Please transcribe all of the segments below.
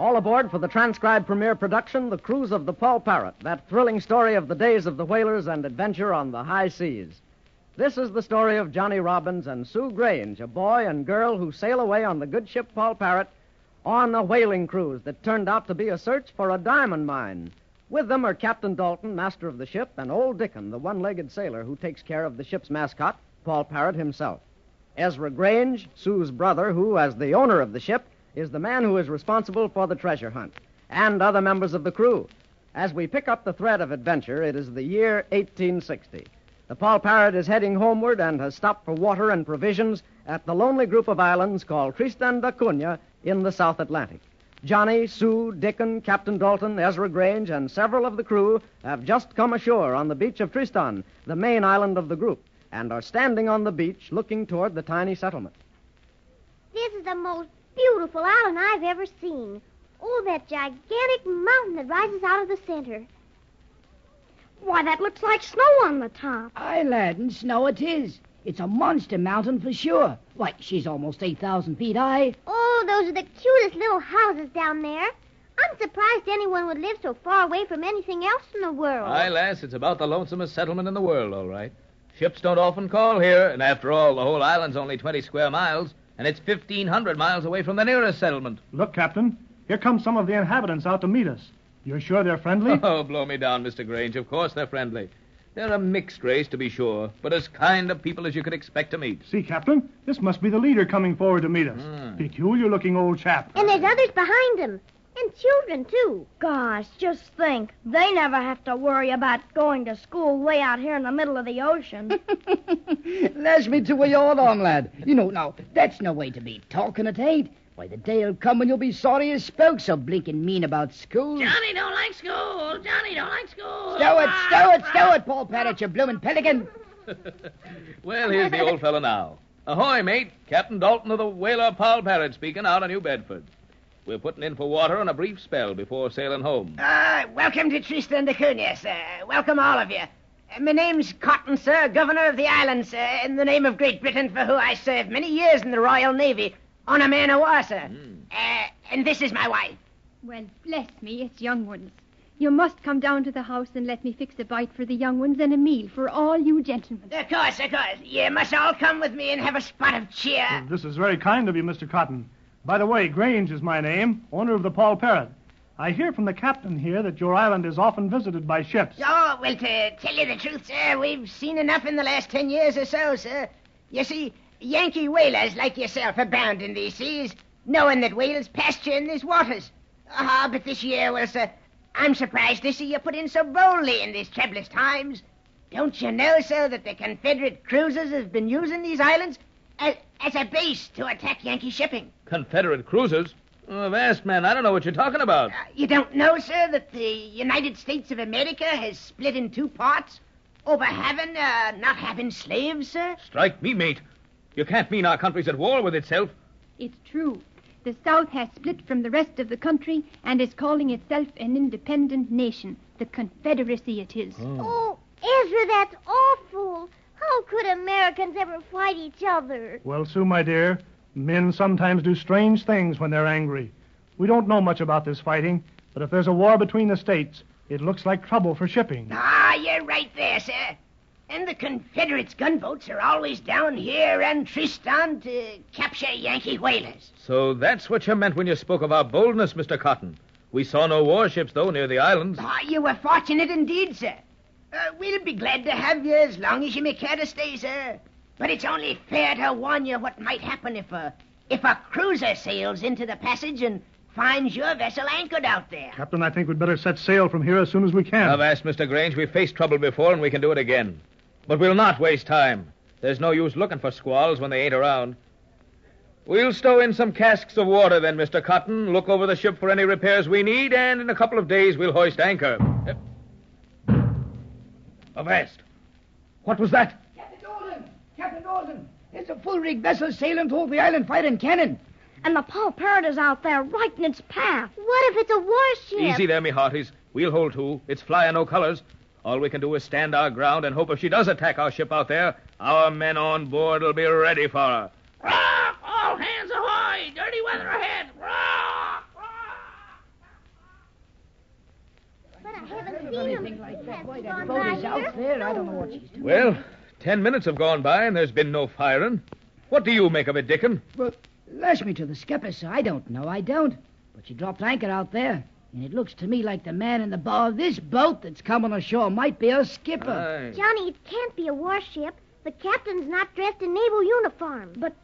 All aboard for the transcribed premiere production, The Cruise of the Poll Parrot, that thrilling story of the days of the whalers and adventure on the high seas. This is the story of Johnny Robbins and Sue Grange, a boy and girl who sail away on the good ship Poll Parrot on a whaling cruise that turned out to be a search for a diamond mine. With them are Captain Dalton, master of the ship, and Old Dickon, the one legged sailor who takes care of the ship's mascot, Poll Parrot himself. Ezra Grange, Sue's brother, who, as the owner of the ship, is the man who is responsible for the treasure hunt, and other members of the crew. As we pick up the thread of adventure, it is the year 1860. The Poll Parrot is heading homeward and has stopped for water and provisions at the lonely group of islands called Tristan da Cunha in the South Atlantic. Johnny, Sue, Dickon, Captain Dalton, Ezra Grange, and several of the crew have just come ashore on the beach of Tristan, the main island of the group, and are standing on the beach looking toward the tiny settlement. This is the most beautiful island I've ever seen. Oh, that gigantic mountain that rises out of the center. Why, that looks like snow on the top. Aye, lad, and snow it is. It's a monster mountain for sure. Why, she's almost 8,000 feet high. Oh, those are the cutest little houses down there. I'm surprised anyone would live so far away from anything else in the world. Aye, lass, it's about the lonesomest settlement in the world, all right. Ships don't often call here, and after all, the whole island's only 20 square miles, and it's 1,500 miles away from the nearest settlement. Look, Captain, here come some of the inhabitants out to meet us. You're sure they're friendly? Oh, blow me down, Mr. Grange. Of course they're friendly. They're a mixed race, to be sure, but as kind of people as you could expect to meet. See, Captain, this must be the leader coming forward to meet us. Hmm. Peculiar looking old chap. And there's others behind him. And children, too. Gosh, just think. They never have to worry about going to school way out here in the middle of the ocean. Lash me to a yard arm, lad. You know, now, that's no way to be talking, it ain't. Why, the day'll come when you'll be sorry you spoke so blinking mean about school. Johnny don't like school. Johnny don't like school. Stow it, ah. stow it, stow it, Poll Parrot, you bloomin' pelican. Well, here's the old fellow now. Ahoy, mate. Captain Dalton of the whaler Poll Parrot speaking out of New Bedford. We're putting in for water on a brief spell before sailing home. Uh, welcome to Tristan da Cunha, sir. Welcome, all of you. Uh, my name's Cotton, sir, Governor of the island, sir, in the name of Great Britain, for who I served many years in the Royal Navy on a man of war, sir. Uh, and this is my wife. Well, bless me, it's young ones. You must come down to the house and let me fix a bite for the young ones and a meal for all you gentlemen. Of course, of course. You must all come with me and have a spot of cheer. This is very kind of you, Mr. Cotton. By the way, Grange is my name, owner of the Poll Parrot. I hear from the captain here that your island is often visited by ships. Oh, well, to tell you the truth, sir, we've seen enough in the last ten years or so, sir. You see, Yankee whalers like yourself are bound in these seas, knowing that whales pasture in these waters. Ah, but this year, well, sir, I'm surprised to see you put in so boldly in these troublous times. Don't you know, sir, that the Confederate cruisers have been using these islands as, as a base to attack Yankee shipping? Confederate cruisers? Oh, vast man, I don't know what you're talking about. You don't know, sir, that the United States of America has split in two parts over having, uh, not having slaves, sir? Strike me, mate. You can't mean our country's at war with itself. It's true. The South has split from the rest of the country and is calling itself an independent nation. The Confederacy it is. Oh, Ezra, that's awful. How could Americans ever fight each other? Well, Sue, my dear, men sometimes do strange things when they're angry. We don't know much about this fighting, but if there's a war between the states, it looks like trouble for shipping. Ah, you're right there, sir. And the Confederates' gunboats are always down here and Tristan to capture Yankee whalers. So that's what you meant when you spoke of our boldness, Mr. Cotton. We saw no warships, though, near the islands. Ah, you were fortunate indeed, sir. Uh, we'll be glad to have you as long as you may care to stay, sir. But it's only fair to warn you what might happen if a if a cruiser sails into the passage and finds your vessel anchored out there. Captain, I think we'd better set sail from here as soon as we can. I've asked Mr. Grange. We've faced trouble before, and we can do it again. But we'll not waste time. There's no use looking for squalls when they ain't around. We'll stow in some casks of water then, Mr. Cotton, look over the ship for any repairs we need, and in a couple of days we'll hoist anchor. Avast! What was that? Captain Dawson, it's a full rigged vessel sailing toward the island fighting cannon. And the Poll Parrot is out there right in its path. What if it's a warship? Easy there, me hearties. We'll hold to. It's flying no colors. All we can do is stand our ground and hope if she does attack our ship out there, our men on board will be ready for her. Rock! All hands ahoy! Dirty weather ahead! Rock! But I haven't seen him. like that. Boy, that boat is out there. I don't know what she's doing. Well, ten minutes have gone by and there's been no firing. What do you make of it, Dickon? Well, lash me to the skipper, sir. I don't know. I don't. But she dropped anchor out there. And it looks to me like the man in the bow of this boat that's coming ashore might be a skipper. Aye. Johnny, it can't be a warship. The captain's not dressed in naval uniform. But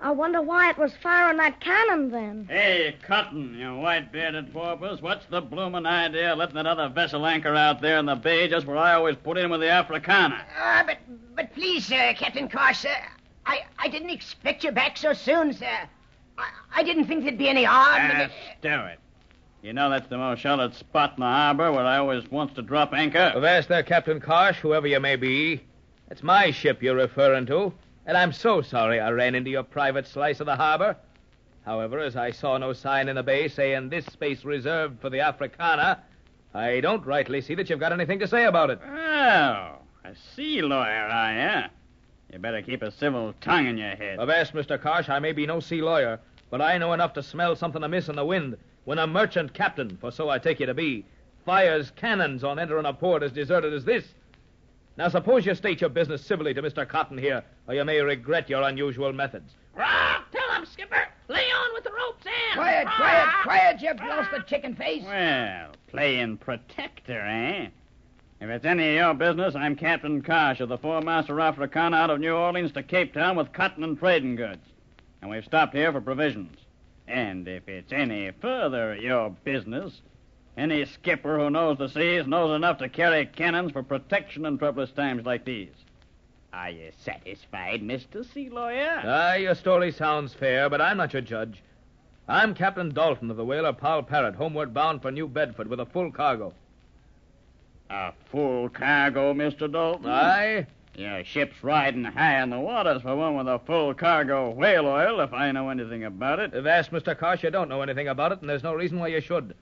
I wonder why it was firing that cannon then. Hey, Cotton, you white-bearded porpoise, what's the bloomin' idea of letting another vessel anchor out there in the bay just where I always put in with the Africana? Uh, but, but please, sir, Captain Carr, sir, I, I didn't expect you back so soon, sir. I, I didn't think there'd be any harm. in Ah, it. stow it. You know that's the most sheltered spot in the harbor where I always wants to drop anchor. Avast there, Captain Karsh, whoever you may be. It's my ship you're referring to, and I'm so sorry I ran into your private slice of the harbor. However, as I saw no sign in the bay saying this space reserved for the Africana, I don't rightly see that you've got anything to say about it. Oh, a sea lawyer, are you? You better keep a civil tongue in your head. Avast, Mr. Karsh, I may be no sea lawyer, but I know enough to smell something amiss in the wind when a merchant captain, for so I take you to be, fires cannons on entering a port as deserted as this. Now, suppose you state your business civilly to Mr. Cotton here, or you may regret your unusual methods. Rah! Tell him, Skipper. Lay on with the ropes in. Quiet, Rah! quiet, quiet, you blasted chicken face. Well, playing protector, eh? If it's any of your business, I'm Captain Karsh of the Four-Master Africana out of New Orleans to Cape Town with cotton and trading goods. And we've stopped here for provisions. And if it's any further your business, any skipper who knows the seas knows enough to carry cannons for protection in troublous times like these. Are you satisfied, Mr. Sea Lawyer? Ah, Aye, your story sounds fair, but I'm not your judge. I'm Captain Dalton of the whaler Poll Parrot, homeward bound for New Bedford with a full cargo. A full cargo, Mr. Dalton? Aye? Your ship's riding high in the waters for one with a full cargo of whale oil, if I know anything about it. If asked, Mr. Karsh, you don't know anything about it, and there's no reason why you should.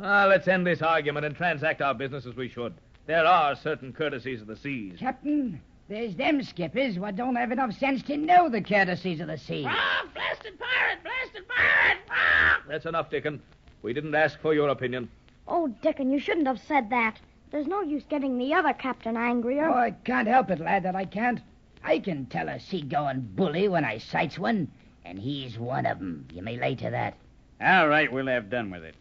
Ah, let's end this argument and transact our business as we should. There are certain courtesies of the seas. Captain, there's them skippers what don't have enough sense to know the courtesies of the sea. Ah, Blasted pirate! Blasted pirate! Rah! That's enough, Dickon. We didn't ask for your opinion. Oh, Dickon, you shouldn't have said that. There's no use getting the other captain angrier. Oh, I can't help it, lad, that I can't. I can tell a seagoing bully when I sights one, and he's one of 'em. You may lay to that. All right, we'll have done with it.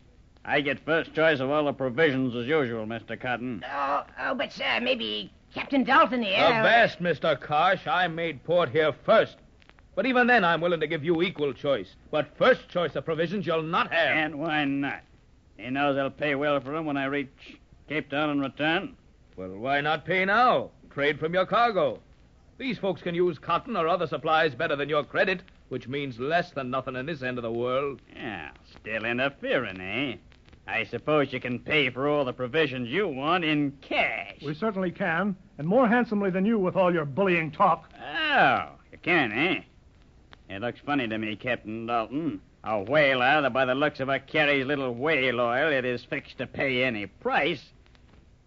I get first choice of all the provisions as usual, Mr. Cotton. Oh, oh, but, sir, maybe Captain Dalton here. The best, Mr. Kosh. I made port here first. But even then, I'm willing to give you equal choice. But first choice of provisions you'll not have. And why not? He knows I'll pay well for him when I reach Cape Town and return. Well, why not pay now? Trade from your cargo. These folks can use cotton or other supplies better than your credit, which means less than nothing in this end of the world. Yeah, still interfering, eh? I suppose you can pay for all the provisions you want in cash. We certainly can, and more handsomely than you with all your bullying talk. Oh, you can, eh? It looks funny to me, Captain Dalton. A whaler that by the looks of her carries little whale oil it is fixed to pay any price.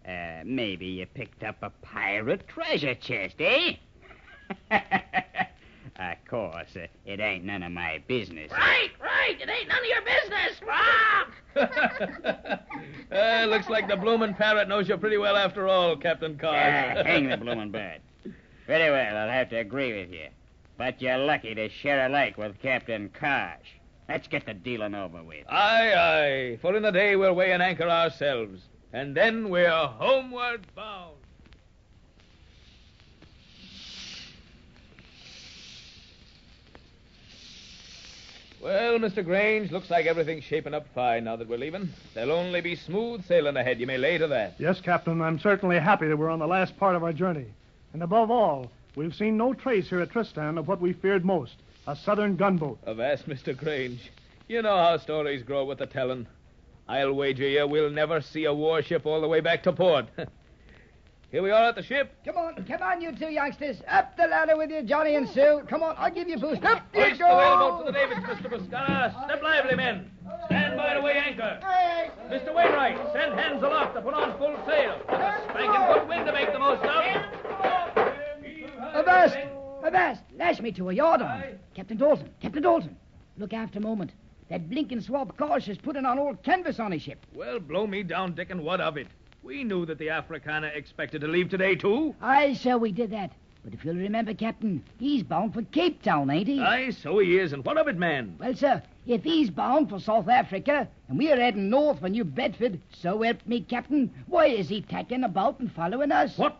Uh, maybe you picked up a pirate treasure chest, eh? of course, uh, it ain't none of my business. Right, right. It ain't none of your business. Rah! Uh, looks like the bloomin' parrot knows you pretty well after all, Captain Carr. Hang the bloomin' bird. Very well, I'll have to agree with you. But you're lucky to share a lake with Captain Karsh. Let's get the dealing over with. Aye, aye. For in the day we'll weigh an anchor ourselves, and then we're homeward bound. Well, Mr. Grange, looks like everything's shaping up fine now that we're leaving. There'll only be smooth sailing ahead, you may lay to that. Yes, Captain, I'm certainly happy that we're on the last part of our journey. And above all, we've seen no trace here at Tristan of what we feared most a southern gunboat. Avast, Mr. Grange. You know how stories grow with the telling. I'll wager you we'll never see a warship all the way back to port. Here we are at the ship. Come on, come on, you two youngsters. Up the ladder with you, Johnny and Sue. Come on, I'll give you a boost. Up you Hoist the whaleboat for the davits, Mr. Buscara. Step lively, men. Stand by to weigh anchor. Mr. Wainwright, send hands aloft to put on full sail. A spanking good wind to make the most of. Avast! Avast! Lash me to a yard arm. Captain Dalton, Captain Dalton. Look after a moment. That blinking swab Karsh is putting on old canvas on his ship. Well, blow me down, Dick, and what of it? We knew that the Africana expected to leave today, too. Aye, sir, we did that. But if you'll remember, Captain, he's bound for Cape Town, ain't he? Aye, so he is. And what of it, man? Well, sir, if he's bound for South Africa and we're heading north for New Bedford, so help me, Captain, why is he tacking about and following us? What?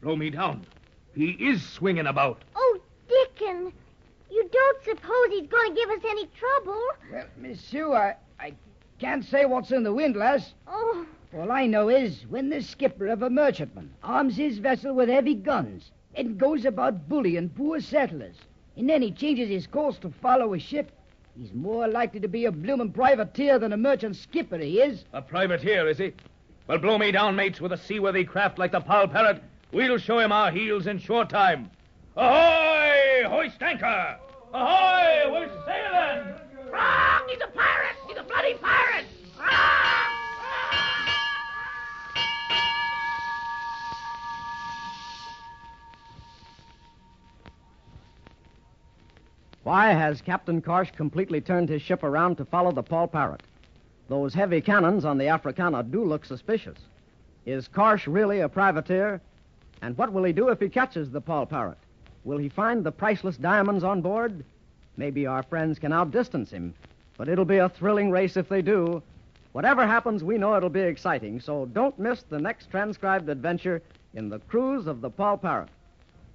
Blow me down. He is swinging about. Oh, Dickon, you don't suppose he's going to give us any trouble? Well, Miss Sue, I, I can't say what's in the windlass. Oh, All I know is when the skipper of a merchantman arms his vessel with heavy guns and goes about bullying poor settlers, and then he changes his course to follow a ship, he's more likely to be a bloomin' privateer than a merchant skipper, he is. A privateer, is he? Well, blow me down, mates, with a seaworthy craft like the Poll Parrot. We'll show him our heels in short time. Ahoy! Hoist anchor! Ahoy! We're sailing! Wrong! He's a pirate! Why has Captain Karsh completely turned his ship around to follow the Poll Parrot? Those heavy cannons on the Africana do look suspicious. Is Karsh really a privateer? And what will he do if he catches the Poll Parrot? Will he find the priceless diamonds on board? Maybe our friends can outdistance him, but it'll be a thrilling race if they do. Whatever happens, we know it'll be exciting, so don't miss the next transcribed adventure in the cruise of the Poll Parrot.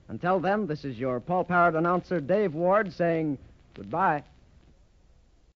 Until then, this is your Poll Parrot announcer, Dave Ward, saying goodbye.